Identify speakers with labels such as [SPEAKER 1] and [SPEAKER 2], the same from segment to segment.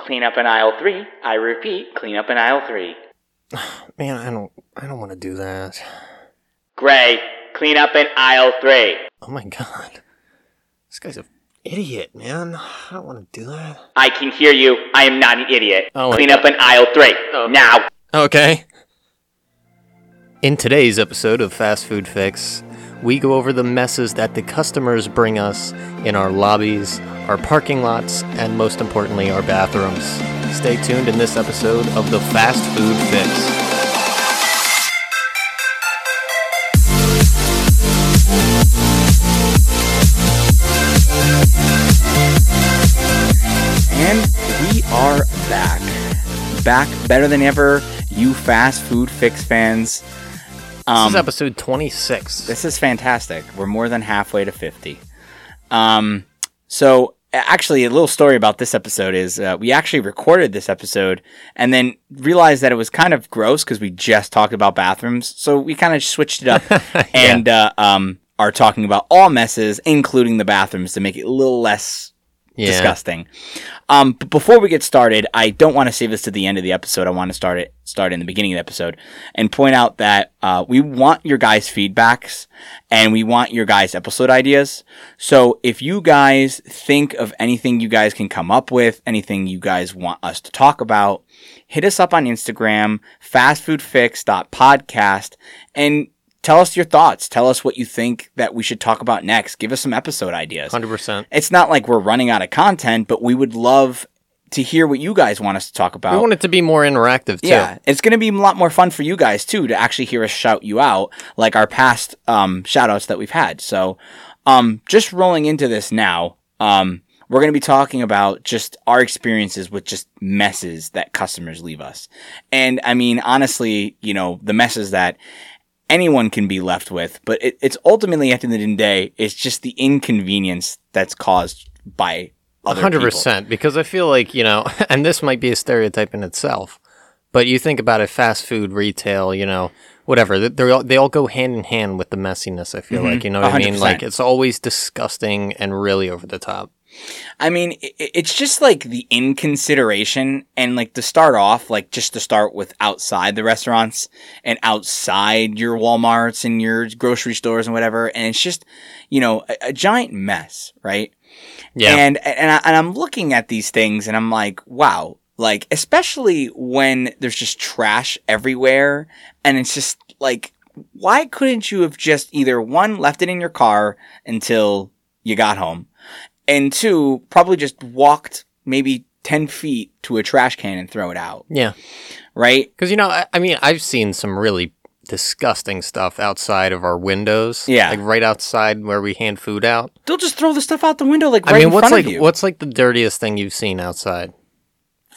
[SPEAKER 1] Clean up in aisle three. I repeat, clean up in aisle three.
[SPEAKER 2] Man, I don't I don't want to do that.
[SPEAKER 1] Gray, clean up in aisle three.
[SPEAKER 2] Oh my god. This guy's an idiot, man. I don't want to do that.
[SPEAKER 1] I can hear you. I am not an idiot.
[SPEAKER 2] Oh my
[SPEAKER 1] clean up in aisle three.
[SPEAKER 2] Oh.
[SPEAKER 1] Now.
[SPEAKER 2] Okay. In today's episode of Fast Food Fix, we go over the messes that the customers bring us in our lobbies, our parking lots, and most importantly, our bathrooms. Stay tuned in this episode of the Fast Food Fix.
[SPEAKER 1] And we are back. Back better than ever, you fast food fix fans.
[SPEAKER 2] This
[SPEAKER 1] Um,
[SPEAKER 2] is episode 26.
[SPEAKER 1] This is fantastic. We're more than halfway to 50. Um, so actually, a little story about this episode is uh, we actually recorded this episode and then realized that it was kind of gross because we just talked about bathrooms. So we kind of switched it up and uh, um, are talking about all messes, including the bathrooms, to make it a little less
[SPEAKER 2] yeah.
[SPEAKER 1] disgusting. Um, but before we get started, I don't want to save this to the end of the episode. I want to start it start in the beginning of the episode and point out that uh, we want your guys' feedbacks and we want your guys' episode ideas. So if you guys think of anything you guys can come up with, anything you guys want us to talk about, hit us up on Instagram, fastfoodfix.podcast, and tell us your thoughts. Tell us what you think that we should talk about next. Give us some episode ideas
[SPEAKER 2] 100%.
[SPEAKER 1] it's not like we're running out of content, but we would love to hear what you guys want us to talk about.
[SPEAKER 2] We want it to be more interactive, too.
[SPEAKER 1] yeah, it's going to be a lot more fun for you guys too to actually hear us shout you out, like our past um, shout outs that we've had. So, um, just rolling into this now, um, we're going to be talking about just our experiences with just messes that customers leave us. And I mean, honestly, you know, the messes that anyone can be left with, but it, it's ultimately at the end of the day, it's just the inconvenience that's caused by other
[SPEAKER 2] hundred
[SPEAKER 1] people.
[SPEAKER 2] percent because I feel like you know, and this might be a stereotype in itself, but you think about it, fast food, retail, you know, whatever. They all, they all go hand in hand with the messiness. I feel mm-hmm. like you know what I mean. Like it's always disgusting and really over the top.
[SPEAKER 1] I mean, it's just like the inconsideration and like to start off, like just to start with outside the restaurants and outside your Walmarts and your grocery stores and whatever. And it's just, you know, a, a giant mess, right?
[SPEAKER 2] Yeah,
[SPEAKER 1] And, and, I, and I'm looking at these things and I'm like, wow, like, especially when there's just trash everywhere and it's just like, why couldn't you have just either one, left it in your car until you got home and two, probably just walked maybe 10 feet to a trash can and throw it out,
[SPEAKER 2] yeah.
[SPEAKER 1] right?
[SPEAKER 2] Because you know, I, I mean, I've seen some really disgusting stuff outside of our windows.
[SPEAKER 1] Yeah.
[SPEAKER 2] like right outside where we hand food out.
[SPEAKER 1] They'll just throw the stuff out the window like right
[SPEAKER 2] I mean,
[SPEAKER 1] in
[SPEAKER 2] what's
[SPEAKER 1] front
[SPEAKER 2] like
[SPEAKER 1] of you.
[SPEAKER 2] what's like the dirtiest thing you've seen outside?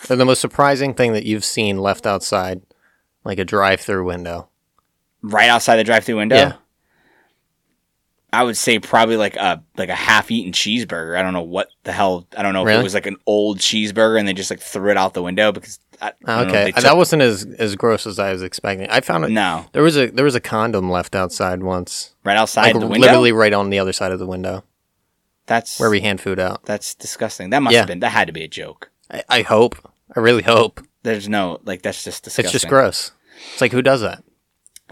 [SPEAKER 2] Or the most surprising thing that you've seen left outside, like a drive-through window.
[SPEAKER 1] right outside the drive-through window.
[SPEAKER 2] Yeah.
[SPEAKER 1] I would say probably like a like a half-eaten cheeseburger. I don't know what the hell. I don't know if it was like an old cheeseburger and they just like threw it out the window because I, I don't know if
[SPEAKER 2] Okay,
[SPEAKER 1] they
[SPEAKER 2] that wasn't as as gross as I was expecting. I found it.
[SPEAKER 1] no
[SPEAKER 2] There was a there was a condom left outside once,
[SPEAKER 1] right outside
[SPEAKER 2] like
[SPEAKER 1] the window.
[SPEAKER 2] literally right on the other side of the window
[SPEAKER 1] that's
[SPEAKER 2] where we hand food out.
[SPEAKER 1] that's disgusting. That must
[SPEAKER 2] Yeah.
[SPEAKER 1] have been that had to be a joke.
[SPEAKER 2] I, I hope. I really hope.
[SPEAKER 1] There's no like that's just disgusting.
[SPEAKER 2] It's just gross. It's like who does that?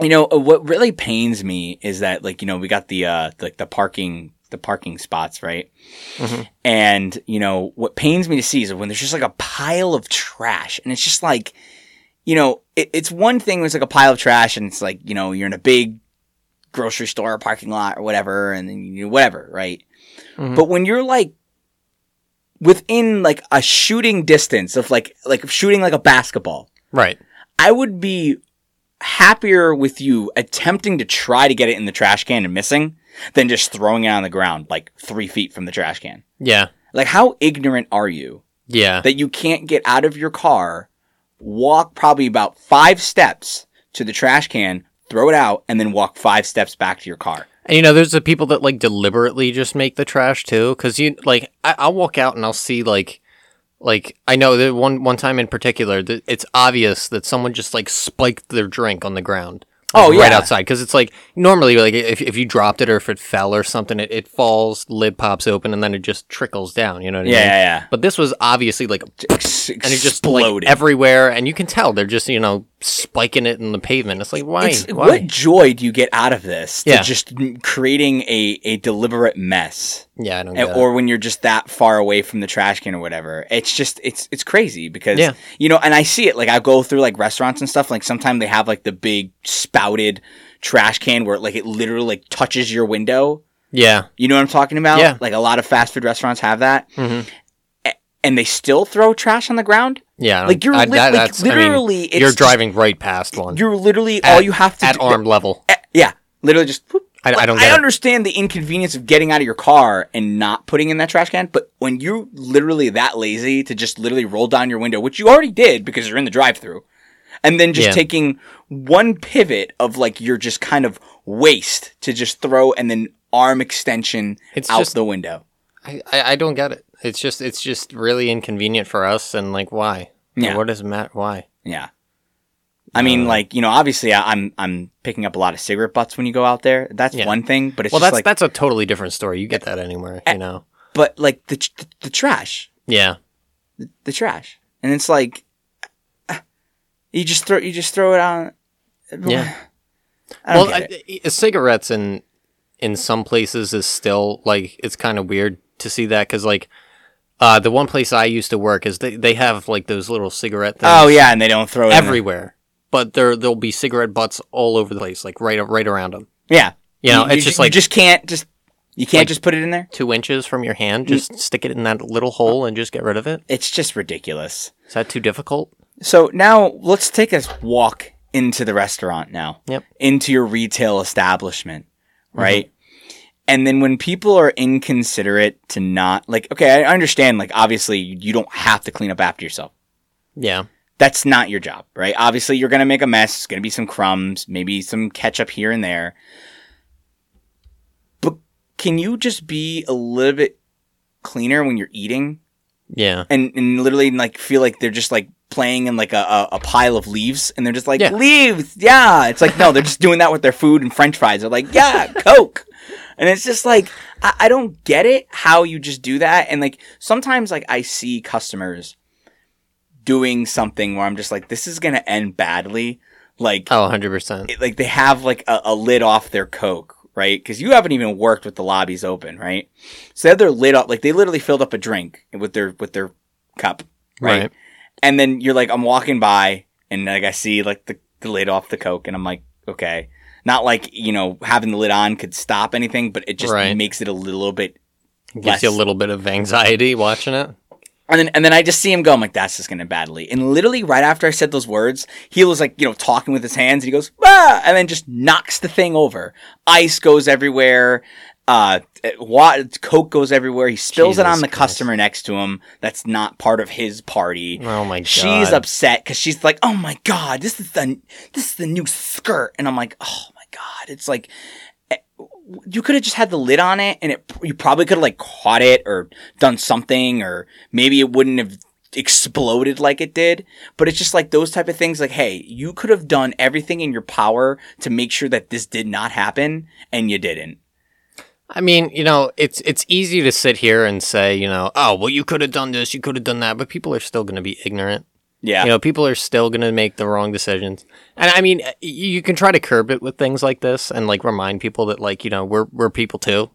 [SPEAKER 1] You know uh, what really pains me is that like you know we got the uh like the parking the parking spots right,
[SPEAKER 2] Mhm.
[SPEAKER 1] and you know what pains me to see is when there's just like a pile of trash and it's just like you know it, it's one thing when it's like a pile of trash and it's like you know you're in a big grocery store parking lot or whatever and then you know whatever right,
[SPEAKER 2] Mhm.
[SPEAKER 1] but when you're like within like a shooting distance of like like shooting like a basketball
[SPEAKER 2] Right.
[SPEAKER 1] I would be happier with you attempting to try to get it in the trash can and missing than just throwing it on the ground like three feet from the trash can.
[SPEAKER 2] Yeah.
[SPEAKER 1] Like, how ignorant are you
[SPEAKER 2] Yeah.
[SPEAKER 1] that you can't get out of your car, walk probably about five steps to the trash can, throw it out, and then walk five steps back to your car?
[SPEAKER 2] And you know, there's the people that like deliberately just make the trash too, because you like I, I'll walk out and I'll see like, like I know that one one time in particular, that it's obvious that someone just like spiked their drink on the ground,
[SPEAKER 1] Oh,
[SPEAKER 2] right
[SPEAKER 1] yeah.
[SPEAKER 2] outside because it's like normally like if, if you dropped it or if it fell or something it, it falls lid pops open and then it just trickles down you know what I
[SPEAKER 1] Yeah,
[SPEAKER 2] mean
[SPEAKER 1] yeah, yeah.
[SPEAKER 2] but this was obviously like and it just like
[SPEAKER 1] exploded.
[SPEAKER 2] everywhere and you can tell they're just you know spiking it in the pavement it's like why
[SPEAKER 1] It's-
[SPEAKER 2] why
[SPEAKER 1] what joy do you get out of this? To
[SPEAKER 2] Yeah.
[SPEAKER 1] just creating a, a deliberate mess.
[SPEAKER 2] yeah I don't
[SPEAKER 1] And- or when you're just that far away from the trash can or whatever. It's just it's it's crazy because
[SPEAKER 2] Yeah.
[SPEAKER 1] you know, and I see it like I go through like restaurants and stuff. Like sometimes they have like the big spouted trash can where like it literally like touches your window.
[SPEAKER 2] yeah
[SPEAKER 1] You know what I'm talking about?
[SPEAKER 2] Yeah.
[SPEAKER 1] Like a lot of fast food restaurants have that,
[SPEAKER 2] Mhm.
[SPEAKER 1] And they still throw trash on the ground.
[SPEAKER 2] Yeah
[SPEAKER 1] Like you're
[SPEAKER 2] I-
[SPEAKER 1] lit-
[SPEAKER 2] that-
[SPEAKER 1] like,
[SPEAKER 2] that's- I mean,
[SPEAKER 1] literally, it's
[SPEAKER 2] you're driving right past one
[SPEAKER 1] You're literally
[SPEAKER 2] At-
[SPEAKER 1] all you have to
[SPEAKER 2] at
[SPEAKER 1] do,
[SPEAKER 2] arm level
[SPEAKER 1] Eh, Yeah, literally just. whoop.
[SPEAKER 2] I- I don't
[SPEAKER 1] I
[SPEAKER 2] it.
[SPEAKER 1] understand the inconvenience of getting out of your car and not putting in that trash can, but when you're literally that lazy to just literally roll down your window, which you already did because you're in the drive-through, and then just
[SPEAKER 2] Yeah.
[SPEAKER 1] taking one pivot of like your just kind of waste to just throw and then arm extension
[SPEAKER 2] It's
[SPEAKER 1] out
[SPEAKER 2] just-
[SPEAKER 1] the window.
[SPEAKER 2] I, I I don't get it. It's just it's just really inconvenient for us, and like why?
[SPEAKER 1] Yeah.
[SPEAKER 2] what does it matter? Why?
[SPEAKER 1] Yeah. I mean,
[SPEAKER 2] Uh,
[SPEAKER 1] like you know, obviously, I, I'm I'm picking up a lot of cigarette butts when you go out there. That's
[SPEAKER 2] Yeah.
[SPEAKER 1] one thing, but it's
[SPEAKER 2] Well,
[SPEAKER 1] just
[SPEAKER 2] that's
[SPEAKER 1] like,
[SPEAKER 2] that's a totally different story. You get that anywhere,
[SPEAKER 1] Eh.
[SPEAKER 2] you know?
[SPEAKER 1] but like the the, the trash.
[SPEAKER 2] Yeah,
[SPEAKER 1] the trash, and it's like you just throw you just throw it on.
[SPEAKER 2] Yeah.
[SPEAKER 1] I don't
[SPEAKER 2] well,
[SPEAKER 1] get it.
[SPEAKER 2] I, I- cigarettes in in some places is still like it's kind of weird to see that because like uh, the one place I used to work is they they have like those little cigarette things
[SPEAKER 1] oh yeah, and they don't throw it in
[SPEAKER 2] everywhere, but there there'll be cigarette butts all over the place, like right right around them.
[SPEAKER 1] Yeah,
[SPEAKER 2] You know, it's
[SPEAKER 1] ju-
[SPEAKER 2] just like
[SPEAKER 1] you just can't just you can't
[SPEAKER 2] Like-
[SPEAKER 1] just put it in there.
[SPEAKER 2] two inches from your hand.
[SPEAKER 1] Mm.
[SPEAKER 2] Just stick it in that little hole and just get rid of it.
[SPEAKER 1] It's just ridiculous.
[SPEAKER 2] Is that too difficult?
[SPEAKER 1] So now let's take a walk into the restaurant now.
[SPEAKER 2] Yep.
[SPEAKER 1] Into your retail establishment, right? And then when people are inconsiderate to not like, okay, I understand. Like, obviously, you don't have to clean up after yourself.
[SPEAKER 2] Yeah.
[SPEAKER 1] that's not your job, right? Obviously, you're going to make a mess. It's going to be some crumbs, maybe some ketchup here and there. But can you just be a little bit cleaner when you're eating
[SPEAKER 2] Yeah.
[SPEAKER 1] and, and literally like feel like they're just like playing in like a, a, pile of leaves and they're just like,
[SPEAKER 2] Yeah.
[SPEAKER 1] leaves. Yeah. It's like, no, they're just doing that with their food and french fries. They're like, yeah, Coke. And it's just like, I, I don't get it how you just do that. And like sometimes like I see customers doing something where I'm just like, this is going to end badly. Like,
[SPEAKER 2] Oh, 100%.
[SPEAKER 1] it- like they have like a, a lid off their Coke, right? Because you haven't even worked with the lobbies open, right? So they have their lid up, like they literally filled up a drink with their with their cup, right?
[SPEAKER 2] Right.
[SPEAKER 1] And then you're like, I'm walking by, and like I see like the, the lid off the Coke, and I'm like, okay, not like you know having the lid on could stop anything, but it just
[SPEAKER 2] Right.
[SPEAKER 1] makes it a little bit.
[SPEAKER 2] Gives
[SPEAKER 1] less-
[SPEAKER 2] you a little bit of anxiety watching it.
[SPEAKER 1] And then and then I just see him go. I'm like, that's just gonna badly. And literally right after I said those words, he was like, you know, talking with his hands, and he goes, ah, and then just knocks the thing over. Ice goes everywhere. Uh, what Coke goes everywhere. He spills it on the
[SPEAKER 2] Christ.
[SPEAKER 1] customer next to him. That's not part of his party.
[SPEAKER 2] Oh my god.
[SPEAKER 1] She's upset because she's like, "Oh my god, this is the this is the new skirt," and I'm like, "Oh my god!" It's like eh, you could have just had the lid on it, and it you probably could have like caught it or done something, or maybe it wouldn't have exploded like it did. But it's just like those type of things. Like, hey, you could have done everything in your power to make sure that this did not happen, and you didn't.
[SPEAKER 2] I mean, you know, it's it's easy to sit here and say, you know, oh, well, you could have done this, you could have done that, but people are still going to be ignorant.
[SPEAKER 1] Yeah,
[SPEAKER 2] You know, people are still going to make the wrong decisions. And I mean, you can try to curb it with things like this and like remind people that like, you know, we're we're people too.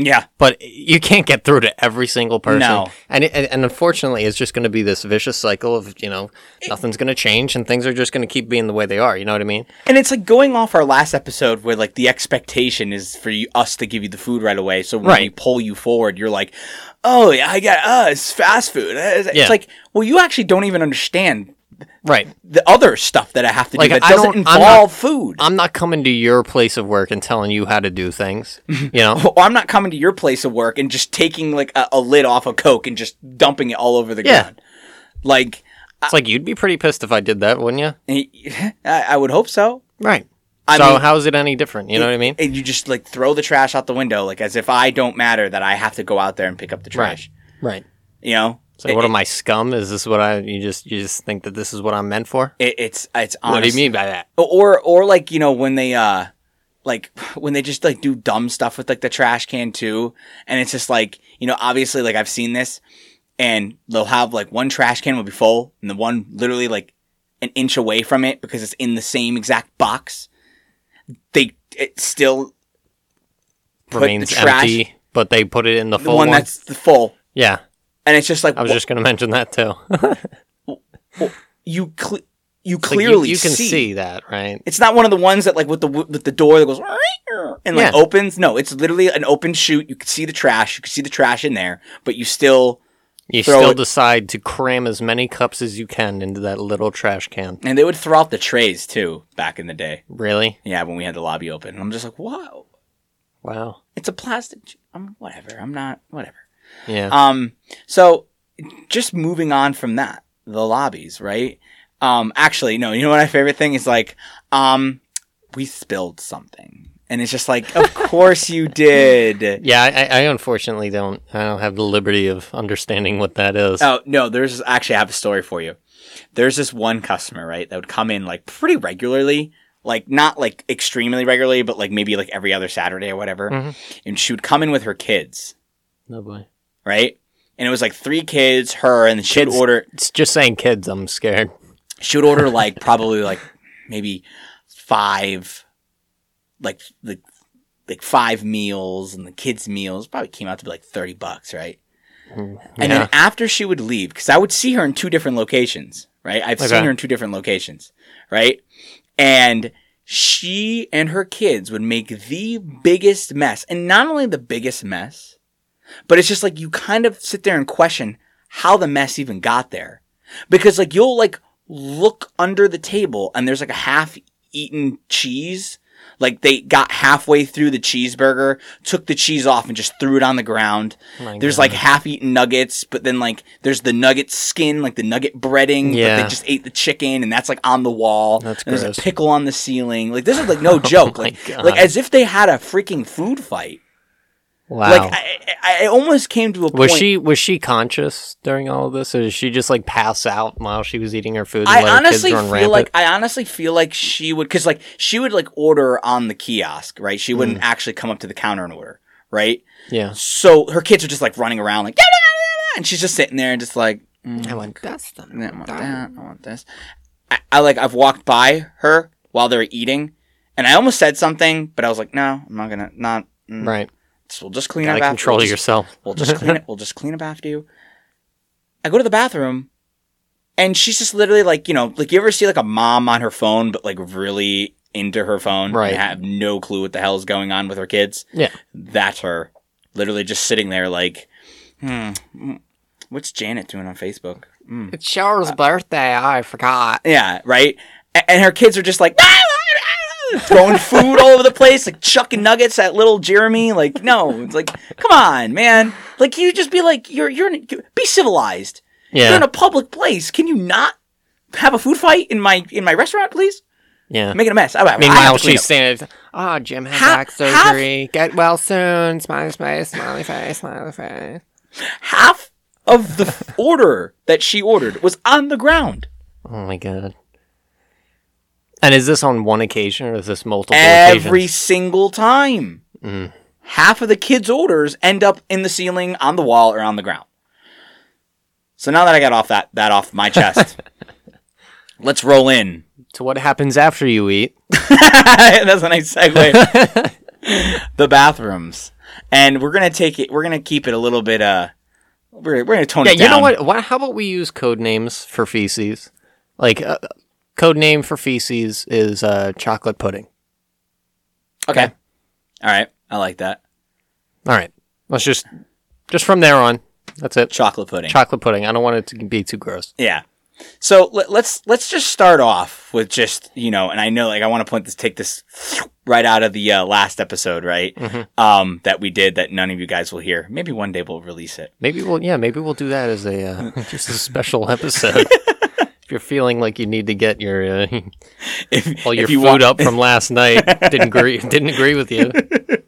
[SPEAKER 1] Yeah,
[SPEAKER 2] But you can't get through to every single person.
[SPEAKER 1] No.
[SPEAKER 2] And it, and, unfortunately, it's just going to be this vicious cycle of, you know, nothing's going to change and things are just going to keep being the way they are, you know what I mean?
[SPEAKER 1] And it's like going off our last episode where like the expectation is for you, us to give you the food right away. So when
[SPEAKER 2] Right.
[SPEAKER 1] we pull you forward, you're like, oh yeah, I got uh, it's fast food. It's, it's like, well, you actually don't even understand
[SPEAKER 2] Right.
[SPEAKER 1] the other stuff that I have to
[SPEAKER 2] Like,
[SPEAKER 1] do that
[SPEAKER 2] I
[SPEAKER 1] doesn't involve
[SPEAKER 2] not-
[SPEAKER 1] food.
[SPEAKER 2] I'm not coming to your place of work and telling you how to do things, you know?
[SPEAKER 1] or I'm not coming to your place of work and just taking like a, a lid off a Coke and just dumping it all over the
[SPEAKER 2] Yeah.
[SPEAKER 1] ground. Like,
[SPEAKER 2] It's like you'd be pretty pissed if I did that, wouldn't you?
[SPEAKER 1] Eh, I, I would hope so.
[SPEAKER 2] Right.
[SPEAKER 1] I
[SPEAKER 2] so
[SPEAKER 1] mean-
[SPEAKER 2] how is it any different? You know what I mean?
[SPEAKER 1] And you just like throw the trash out the window, like as if I don't matter that I have to go out there and pick up the trash.
[SPEAKER 2] Right.
[SPEAKER 1] You know,
[SPEAKER 2] So what am I scum? Is this what I you just you just think that this is what I'm meant for?
[SPEAKER 1] It, it's it's
[SPEAKER 2] What do you mean by that?
[SPEAKER 1] or or like you know when they uh like when they just like do dumb stuff with like the trash can too and it's just like you know obviously like i've seen this and they'll have like one trash can will be full and the one literally like an inch away from it because it's in the same exact box they it still
[SPEAKER 2] Remains empty, but they put it in the
[SPEAKER 1] the
[SPEAKER 2] full
[SPEAKER 1] one
[SPEAKER 2] one.
[SPEAKER 1] that's the full
[SPEAKER 2] Yeah,
[SPEAKER 1] and it's just like
[SPEAKER 2] I was
[SPEAKER 1] wh-
[SPEAKER 2] just gonna mention that too.
[SPEAKER 1] you cle you
[SPEAKER 2] Like, you-
[SPEAKER 1] clearly
[SPEAKER 2] you, can
[SPEAKER 1] see.
[SPEAKER 2] see. that, right?
[SPEAKER 1] It's not one of the ones that like with the with the door that goes and like
[SPEAKER 2] Yeah.
[SPEAKER 1] opens. No, it's literally an open chute. You can see the trash. You can see the trash in there, but you still
[SPEAKER 2] You still
[SPEAKER 1] it-
[SPEAKER 2] decide to cram as many cups as you can into that little trash can.
[SPEAKER 1] and they would throw out the trays too back in the day.
[SPEAKER 2] Really?
[SPEAKER 1] Yeah, when we had the lobby open, and I'm just like, wow,
[SPEAKER 2] Wow.
[SPEAKER 1] it's a plastic. I'm whatever. I'm not whatever.
[SPEAKER 2] Yeah.
[SPEAKER 1] Um, so just moving on from that, the lobbies, right? Um, actually, no. You know what my favorite thing is? Like, um, we spilled something, and it's just like, of course you did.
[SPEAKER 2] yeah, I, I unfortunately don't. I don't have the liberty of understanding what that is.
[SPEAKER 1] Oh no, there's actually I have a story for you. There's this one customer, right, that would come in like pretty regularly, like not like extremely regularly, but like maybe like every other Saturday or whatever.
[SPEAKER 2] Mhm.
[SPEAKER 1] And she would come in with her kids,
[SPEAKER 2] No boy.
[SPEAKER 1] Right? And it was like three kids, her, and she would order.
[SPEAKER 2] It's just saying kids. I'm scared.
[SPEAKER 1] She would order like probably like maybe five, like like like five meals, and the kids' meals probably came out to be like thirty bucks, right? Mm, and
[SPEAKER 2] Yeah.
[SPEAKER 1] then after she would leave, because I would see her in two different locations, right? I've
[SPEAKER 2] Okay.
[SPEAKER 1] seen her in two different locations, right? And she and her kids would make the biggest mess. And not only the biggest mess, but it's just like you kind of sit there and question how the mess even got there. Because like you'll like look under the table and there's like a half eaten cheese. Like they got halfway through the cheeseburger, took the cheese off and just threw it on the ground.
[SPEAKER 2] Oh my
[SPEAKER 1] There's
[SPEAKER 2] God.
[SPEAKER 1] like half-eaten nuggets, but then like there's the nugget skin, like the nugget breading. But
[SPEAKER 2] Yeah.
[SPEAKER 1] they just ate the chicken, and that's like on the wall.
[SPEAKER 2] That's
[SPEAKER 1] and there's a pickle on the ceiling. Like this is like no oh joke.
[SPEAKER 2] my
[SPEAKER 1] like
[SPEAKER 2] God.
[SPEAKER 1] like as if they had a freaking food fight.
[SPEAKER 2] Wow.
[SPEAKER 1] Like I, I, I almost came to a
[SPEAKER 2] was
[SPEAKER 1] point.
[SPEAKER 2] she was she conscious during all of this, or did she just like pass out while she was eating her food? And
[SPEAKER 1] I
[SPEAKER 2] let her
[SPEAKER 1] honestly
[SPEAKER 2] kids
[SPEAKER 1] feel
[SPEAKER 2] rampant?
[SPEAKER 1] like I honestly feel like she would because like she would like order on the kiosk, right? She
[SPEAKER 2] Mm.
[SPEAKER 1] wouldn't actually come up to the counter and order, right?
[SPEAKER 2] yeah.
[SPEAKER 1] So her kids are just like running around like, "Yeah, yeah, yeah, yeah," and she's just sitting there and just like, mm,
[SPEAKER 2] I want this.
[SPEAKER 1] I want that. I want this. I, I like I've walked by her while they're eating, and I almost said something, but I was like, no, I'm not gonna not. mm,
[SPEAKER 2] Right.
[SPEAKER 1] Just- We'll just clean
[SPEAKER 2] Gotta
[SPEAKER 1] up after.
[SPEAKER 2] control
[SPEAKER 1] we'll just,
[SPEAKER 2] yourself.
[SPEAKER 1] We'll just clean it. We'll just clean up after you. I go to the bathroom, and she's just literally like, you know, like you ever see like a mom on her phone, but like really into her phone,
[SPEAKER 2] Right.
[SPEAKER 1] And have no clue what the hell is going on with her kids.
[SPEAKER 2] Yeah.
[SPEAKER 1] That's her, literally just sitting there like, hmm, mm, what's Janet doing on Facebook? Mm.
[SPEAKER 2] It's Cheryl's birthday. I forgot.
[SPEAKER 1] Yeah, right. A- And her kids are just like throwing food all over the place, like chucking nuggets at little Jeremy. Like, no, it's like, come on, man. Like, you just be like, you're you're in, be civilized. Yeah. You're in a public place. Can you not have a food fight in my in my restaurant, please?
[SPEAKER 2] Yeah.
[SPEAKER 1] Making a mess. I, I
[SPEAKER 2] Meanwhile,
[SPEAKER 1] clean
[SPEAKER 2] she's
[SPEAKER 1] up.
[SPEAKER 2] standing. Oh, Jim had
[SPEAKER 1] Half-
[SPEAKER 2] back surgery. Get well soon. Smiley face. Smiley face. Smiley face.
[SPEAKER 1] half of the order that she ordered was on the ground.
[SPEAKER 2] Oh my god. And is this on one occasion or is this multiple
[SPEAKER 1] every
[SPEAKER 2] occasions?
[SPEAKER 1] single time.
[SPEAKER 2] Mm.
[SPEAKER 1] Half of the kids' orders end up in the ceiling, on the wall, or on the ground. So now that I got off that that off my chest, let's roll in.
[SPEAKER 2] to what happens after you eat?
[SPEAKER 1] That's a nice segue. the bathrooms, and we're gonna take it. We're gonna keep it a little bit. Uh, we're we're gonna tone
[SPEAKER 2] Yeah,
[SPEAKER 1] it down.
[SPEAKER 2] you know what? Why, how about we use code names for feces? Like, uh, code name for feces is uh, chocolate pudding.
[SPEAKER 1] Okay. All right. I like that.
[SPEAKER 2] All right. Let's just, just from there on, that's it.
[SPEAKER 1] Chocolate pudding.
[SPEAKER 2] Chocolate pudding. I don't want it to be too gross.
[SPEAKER 1] Yeah. So let, let's let's just start off with just you know, and I know like I want to point this, take this right out of the uh, last episode, right? Um, that we did that none of you guys will hear. Maybe one day we'll release it.
[SPEAKER 2] Maybe we'll, yeah, maybe we'll do that as a uh, just a special episode. if you're feeling like you need to get your uh,
[SPEAKER 1] If,
[SPEAKER 2] all your
[SPEAKER 1] you
[SPEAKER 2] food
[SPEAKER 1] want-
[SPEAKER 2] up from last night, didn't agree, didn't agree with you.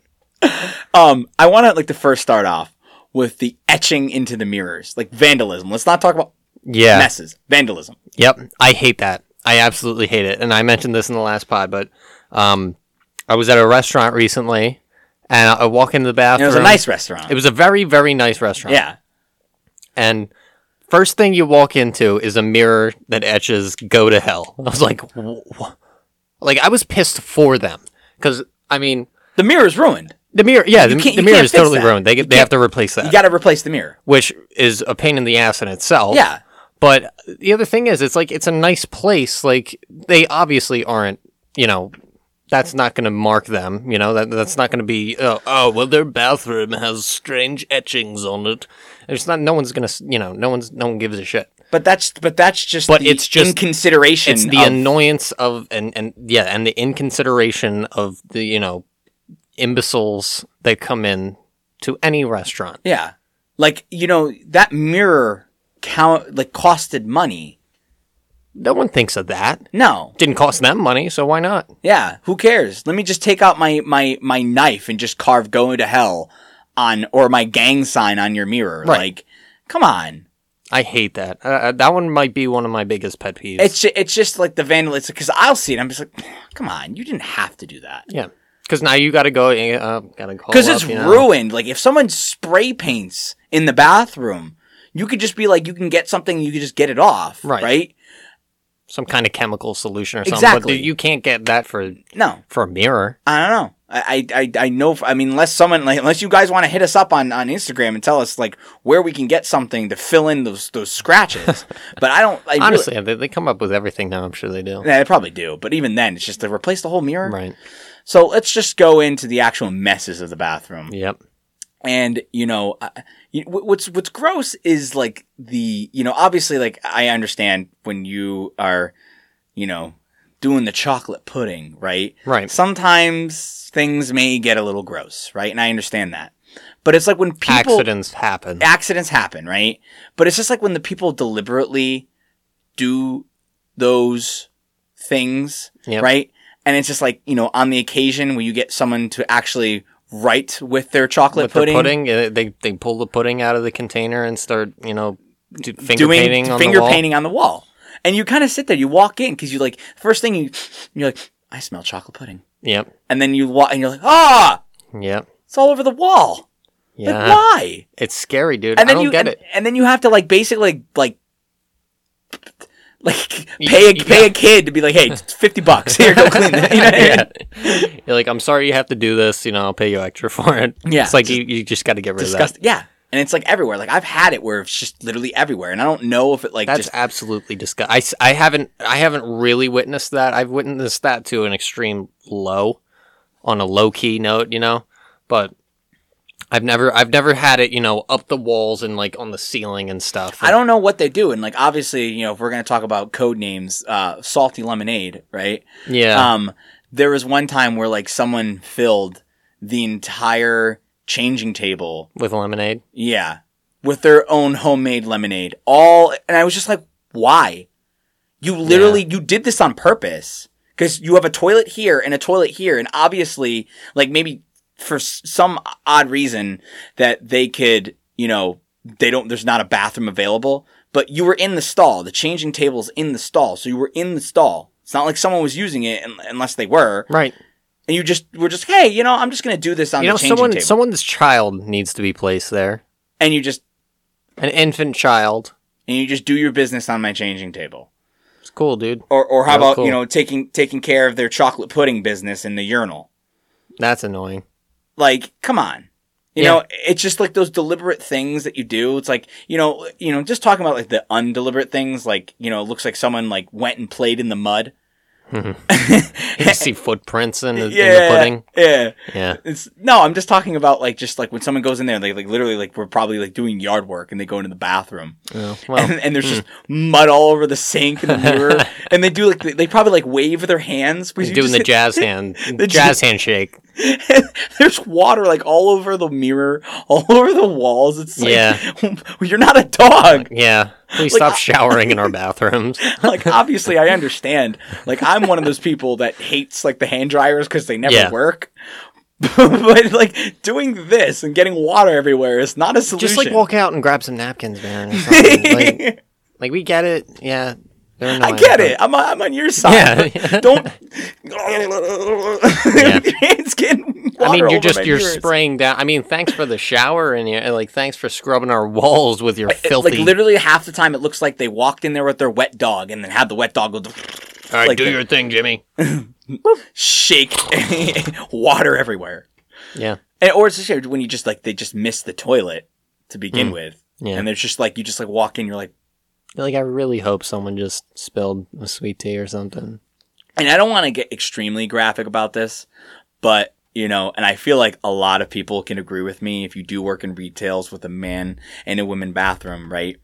[SPEAKER 1] Um, I want to like to first start off. with the etching into the mirrors, like vandalism. Let's not talk about
[SPEAKER 2] Yeah.
[SPEAKER 1] messes. Vandalism.
[SPEAKER 2] Yep, I hate that. I absolutely hate it. And I mentioned this in the last pod, but um, I was at a restaurant recently, and I I walk into the
[SPEAKER 1] And
[SPEAKER 2] bathroom.
[SPEAKER 1] it was a nice restaurant.
[SPEAKER 2] It was a very, very nice restaurant.
[SPEAKER 1] yeah.
[SPEAKER 2] And first thing you walk into is a mirror that etches "Go to hell." I was like, wh- like I was pissed for them because I mean
[SPEAKER 1] The mirror is ruined.
[SPEAKER 2] the mirror, yeah, the, the mirror is totally
[SPEAKER 1] that.
[SPEAKER 2] ruined. They they have to replace that,
[SPEAKER 1] You got to replace the mirror.
[SPEAKER 2] which is a pain in the ass in itself.
[SPEAKER 1] Yeah.
[SPEAKER 2] But the other thing is, it's like it's a nice place. Like they obviously aren't, you know, that's not going to mark them. You know, that that's not going to be. Oh, oh, well, their bathroom has strange etchings on it. It's not. No one's going to. You know, no one's. No one gives a shit.
[SPEAKER 1] But that's but that's just
[SPEAKER 2] But
[SPEAKER 1] the
[SPEAKER 2] it's just-
[SPEAKER 1] inconsideration.
[SPEAKER 2] It's the
[SPEAKER 1] of-
[SPEAKER 2] annoyance of and and yeah, and the inconsideration of the you know imbeciles that come in to any restaurant.
[SPEAKER 1] yeah, like you know that mirror count like costed money.
[SPEAKER 2] No one thinks of that.
[SPEAKER 1] No,
[SPEAKER 2] Didn't cost them money, so why not?
[SPEAKER 1] yeah, who cares? Let me just take out my my my knife and just carve "Going to Hell" on or my gang sign on your mirror.
[SPEAKER 2] Right.
[SPEAKER 1] Like, come on.
[SPEAKER 2] I hate that. Uh, that one might be one of my biggest pet peeves.
[SPEAKER 1] It's ju- it's just like the vandalism because I'll see it. I'm just like, come on, you didn't have to do that.
[SPEAKER 2] Yeah, because now you got to go. Uh, got to call
[SPEAKER 1] Because it's
[SPEAKER 2] you know.
[SPEAKER 1] ruined. Like if someone spray paints in the bathroom, you could just be like, you can get something, you could just get it off,
[SPEAKER 2] Right.
[SPEAKER 1] right?
[SPEAKER 2] Some kind of chemical solution or something.
[SPEAKER 1] Exactly.
[SPEAKER 2] But you can't get that for
[SPEAKER 1] No,
[SPEAKER 2] for a mirror.
[SPEAKER 1] I don't know. I I I- know. I mean, unless someone like unless you guys want to hit us up on on Instagram and tell us like where we can get something to fill in those those scratches. but I don't. I really-
[SPEAKER 2] Honestly, they, they come up with everything now. I'm sure they do.
[SPEAKER 1] Yeah, they probably do, but even then, it's just to replace the whole mirror.
[SPEAKER 2] Right.
[SPEAKER 1] So let's just go into the actual messes of the bathroom.
[SPEAKER 2] Yep.
[SPEAKER 1] And you know uh, what's what's gross is like the you know obviously like i understand when you are you know doing the chocolate pudding right
[SPEAKER 2] Right.
[SPEAKER 1] sometimes things may get a little gross right and i understand that but it's like when people
[SPEAKER 2] Accidents happen.
[SPEAKER 1] accidents happen right but it's just like when the people deliberately do those things
[SPEAKER 2] Yep.
[SPEAKER 1] right and it's just like you know on the occasion where you get someone to actually write with their chocolate
[SPEAKER 2] With
[SPEAKER 1] pudding
[SPEAKER 2] the pudding, they they pull the pudding out of the container and start, you know, do finger
[SPEAKER 1] doing
[SPEAKER 2] painting on
[SPEAKER 1] finger
[SPEAKER 2] the wall.
[SPEAKER 1] painting on the wall. And you kind of sit there, you walk in because you like first thing you you're like, I smell chocolate pudding,
[SPEAKER 2] Yep.
[SPEAKER 1] and then you walk and you're like, ah,
[SPEAKER 2] Yep.
[SPEAKER 1] it's all over the wall. Like
[SPEAKER 2] Yeah.
[SPEAKER 1] why?
[SPEAKER 2] It's scary, dude.
[SPEAKER 1] And
[SPEAKER 2] I
[SPEAKER 1] then
[SPEAKER 2] don't
[SPEAKER 1] you
[SPEAKER 2] get
[SPEAKER 1] and,
[SPEAKER 2] it.
[SPEAKER 1] and then you have to like basically like. Like pay a,
[SPEAKER 2] yeah.
[SPEAKER 1] pay a kid to be like, hey, it's fifty bucks. Here, go clean it. You know I mean?
[SPEAKER 2] You're like, I'm sorry you have to do this. You know, I'll pay you extra for it.
[SPEAKER 1] Yeah,
[SPEAKER 2] It's like
[SPEAKER 1] just
[SPEAKER 2] you, you just got to get rid of
[SPEAKER 1] Disgusting. Yeah, and it's like everywhere. Like I've had it where it's just literally everywhere, and I don't know if it like.
[SPEAKER 2] That's
[SPEAKER 1] just
[SPEAKER 2] absolutely disgusting. I haven't I haven't really witnessed that. I've witnessed that to an extreme low, on a low key note, you know. But I've never I've never had it, you know, up the walls and like on the ceiling and stuff.
[SPEAKER 1] I don't know what they do. And like obviously, you know, if we're gonna talk about code names, uh, salty lemonade, right?
[SPEAKER 2] Yeah.
[SPEAKER 1] Um, there was one time where like someone filled the entire changing table,
[SPEAKER 2] with lemonade.
[SPEAKER 1] yeah, with their own homemade lemonade. All, and I was just like, why? You literally you did this on purpose because you have a toilet here and a toilet here, and obviously, like maybe for some odd reason that they could, you know, they don't. There's not a bathroom available, but you were in the stall. The changing table's in the stall, so you were in the stall. It's not like someone was using it unless they were,
[SPEAKER 2] Right.
[SPEAKER 1] and you just were just, hey, you know, I'm just gonna do this on
[SPEAKER 2] You
[SPEAKER 1] the
[SPEAKER 2] know,
[SPEAKER 1] changing
[SPEAKER 2] someone
[SPEAKER 1] table,
[SPEAKER 2] someone's child needs to be placed there.
[SPEAKER 1] and you just
[SPEAKER 2] An infant child.
[SPEAKER 1] and you just do your business on my changing table.
[SPEAKER 2] It's cool, dude.
[SPEAKER 1] Or, or how
[SPEAKER 2] Real
[SPEAKER 1] about
[SPEAKER 2] cool.
[SPEAKER 1] you know taking taking care of their chocolate pudding business in the urinal?
[SPEAKER 2] That's annoying.
[SPEAKER 1] Like, come on, you
[SPEAKER 2] Yeah.
[SPEAKER 1] know, it's just like those deliberate things that you do. It's like you know, you know, just talking about like the undeliberate things. Like you know, it looks like someone like went and played in the mud.
[SPEAKER 2] You see footprints in the, in the
[SPEAKER 1] yeah,
[SPEAKER 2] pudding.
[SPEAKER 1] yeah.
[SPEAKER 2] Yeah.
[SPEAKER 1] It's no, I'm just talking about like just like when someone goes in there, they like literally like we're probably like doing yard work and they go into the bathroom.
[SPEAKER 2] Yeah. Well,
[SPEAKER 1] and, and there's hmm. just mud all over the sink and the mirror, and they do like they, they probably like wave their hands.
[SPEAKER 2] doing
[SPEAKER 1] just
[SPEAKER 2] the jazz hand,
[SPEAKER 1] The
[SPEAKER 2] jazz handshake.
[SPEAKER 1] There's water like all over the mirror, all over the walls. It's like,
[SPEAKER 2] Yeah.
[SPEAKER 1] you're not a dog.
[SPEAKER 2] Yeah. Please
[SPEAKER 1] Like,
[SPEAKER 2] stop showering in our bathrooms.
[SPEAKER 1] Like obviously, I understand. Like I'm one of those people that hates like the hand dryers because they never
[SPEAKER 2] Yeah.
[SPEAKER 1] work. but like doing this and getting water everywhere is not a solution.
[SPEAKER 2] Just like walk out and grab some napkins, man. like, like we get it. Yeah, they're
[SPEAKER 1] I
[SPEAKER 2] annoying,
[SPEAKER 1] get
[SPEAKER 2] but-
[SPEAKER 1] it. I'm, I'm on your side.
[SPEAKER 2] Yeah.
[SPEAKER 1] Don't. Your hands getting
[SPEAKER 2] I mean, you're just you're
[SPEAKER 1] ears.
[SPEAKER 2] spraying down. I mean, thanks for the shower and you like thanks for scrubbing our walls with your
[SPEAKER 1] It-
[SPEAKER 2] filthy.
[SPEAKER 1] Like literally half the time, it looks like they walked in there with their wet dog and then had the wet dog go
[SPEAKER 2] All right,
[SPEAKER 1] like
[SPEAKER 2] do
[SPEAKER 1] the-
[SPEAKER 2] your thing, Jimmy.
[SPEAKER 1] shake water everywhere.
[SPEAKER 2] Yeah,
[SPEAKER 1] And, or it's just when you just like they just miss the toilet to begin with,
[SPEAKER 2] Mm. yeah.
[SPEAKER 1] and there's just like you just like walk in, you're like,
[SPEAKER 2] like I really hope someone just spilled a sweet tea or something.
[SPEAKER 1] and I don't want to get extremely graphic about this, but you know, and I feel like a lot of people can agree with me if you do work in retails with a man and a women bathroom, right?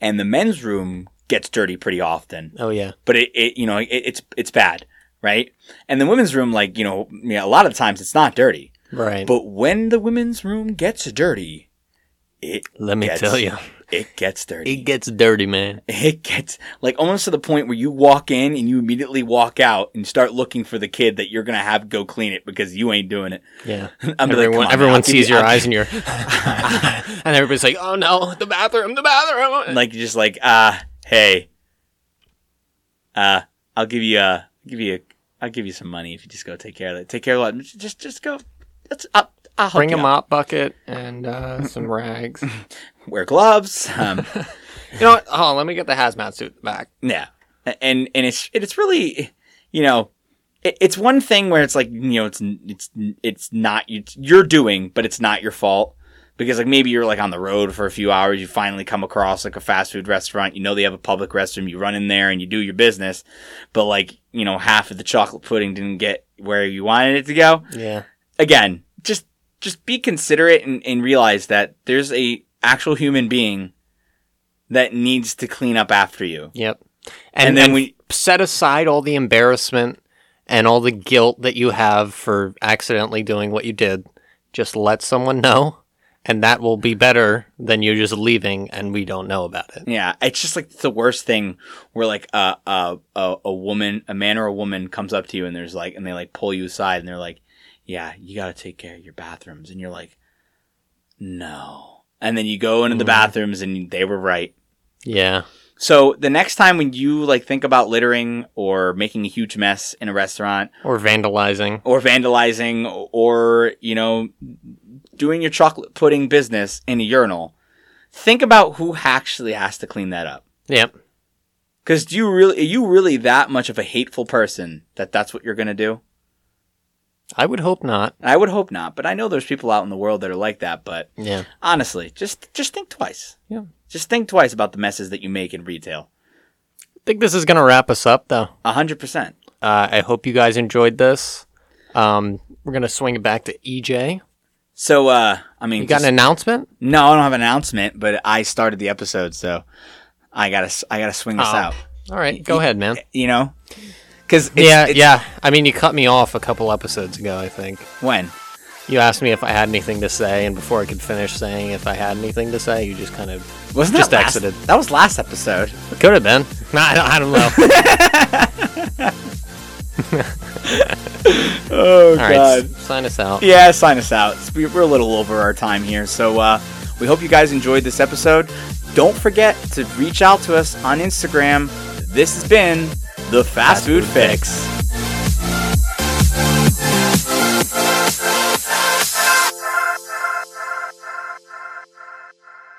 [SPEAKER 1] And the men's room gets dirty pretty often,
[SPEAKER 2] Oh yeah,
[SPEAKER 1] but it, it you know, it, it's it's bad, right? And the women's room, like you know, yeah, a lot of times it's not dirty,
[SPEAKER 2] right.
[SPEAKER 1] but when the women's room gets dirty, it
[SPEAKER 2] Let me tell you,
[SPEAKER 1] it gets dirty.
[SPEAKER 2] it gets dirty, man.
[SPEAKER 1] it gets like almost to the point where you walk in and you immediately walk out and start looking for the kid that you're gonna have go clean it because you ain't doing it.
[SPEAKER 2] Yeah,
[SPEAKER 1] I'm
[SPEAKER 2] everyone,
[SPEAKER 1] "Come on,
[SPEAKER 2] everyone sees
[SPEAKER 1] you-
[SPEAKER 2] your
[SPEAKER 1] I'll
[SPEAKER 2] eyes and you're, and everybody's like, "Oh no, the bathroom, the bathroom."
[SPEAKER 1] like you're just like uh hey uh I'll give you uh give you a I'll give you some money if you just go take care of it. Take care of it. Just just go. That's I'll, I'll
[SPEAKER 2] Bring
[SPEAKER 1] you
[SPEAKER 2] a
[SPEAKER 1] out.
[SPEAKER 2] mop bucket and uh, some rags.
[SPEAKER 1] Wear gloves. Um,
[SPEAKER 2] You know what? Oh, let me get the hazmat suit back.
[SPEAKER 1] Yeah, and and it's it's really, you know, it, it's one thing where it's like you know it's it's it's not it's, you're doing, but it's not your fault because like maybe you're like on the road for a few hours, you finally come across like a fast food restaurant, you know they have a public restroom, you run in there and you do your business, but like you know half of the chocolate pudding didn't get where you wanted it to go.
[SPEAKER 2] Yeah,
[SPEAKER 1] Again, just be considerate and, and realize that there's a actual human being that needs to clean up after you.
[SPEAKER 2] yep.
[SPEAKER 1] And
[SPEAKER 2] And,
[SPEAKER 1] then
[SPEAKER 2] then
[SPEAKER 1] we-
[SPEAKER 2] set aside all the embarrassment and all the guilt that you have for accidentally doing what you did. Just let someone know, and that will be better than you just leaving and we don't know about it.
[SPEAKER 1] Yeah, it's just like the worst thing where like a a a, a woman, a man or a woman comes up to you and there's like and they like pull you aside and they're like, "Yeah, you got to take care of your bathrooms." And you're like, "No." And then you go into the mm-hmm. bathrooms and they were right.
[SPEAKER 2] Yeah.
[SPEAKER 1] So the next time when you like think about littering or making a huge mess in a restaurant
[SPEAKER 2] Or vandalizing.
[SPEAKER 1] or vandalizing or, you know, doing your chocolate pudding business in a urinal, think about who actually has to clean that up.
[SPEAKER 2] Yep.
[SPEAKER 1] Because do you really are you really that much of a hateful person that that's what you're gonna do?
[SPEAKER 2] I would hope not.
[SPEAKER 1] I would hope not, but I know there's people out in the world that are like that. But
[SPEAKER 2] Yeah.
[SPEAKER 1] honestly, just just think twice.
[SPEAKER 2] Yeah.
[SPEAKER 1] Just think twice about the messes that you make in retail.
[SPEAKER 2] I think this is going to wrap us up, though.
[SPEAKER 1] A hundred percent.
[SPEAKER 2] Uh, I hope you guys enjoyed this. Um, we're going to swing it back to EJ.
[SPEAKER 1] So, uh, I mean,
[SPEAKER 2] You got
[SPEAKER 1] just-
[SPEAKER 2] an announcement?
[SPEAKER 1] no, I don't have an announcement, but I started the episode, so I gotta I gotta swing this
[SPEAKER 2] Oh.
[SPEAKER 1] out.
[SPEAKER 2] All right, go ahead, man.
[SPEAKER 1] You know, because
[SPEAKER 2] yeah, yeah. I mean, you cut me off a couple episodes ago, I think.
[SPEAKER 1] When
[SPEAKER 2] You asked me if I had anything to say, and before I could finish saying if I had anything to say, you just kind of
[SPEAKER 1] wasn't
[SPEAKER 2] Just
[SPEAKER 1] that last-
[SPEAKER 2] exited.
[SPEAKER 1] That was last episode.
[SPEAKER 2] could have been. I don't, I don't know.
[SPEAKER 1] Oh
[SPEAKER 2] god! s- sign us out.
[SPEAKER 1] Yeah, sign us out. We- We're a little over our time here. So uh, we hope you guys enjoyed this episode. Don't forget to reach out to us on Instagram. This has been the Fast, Food Fix.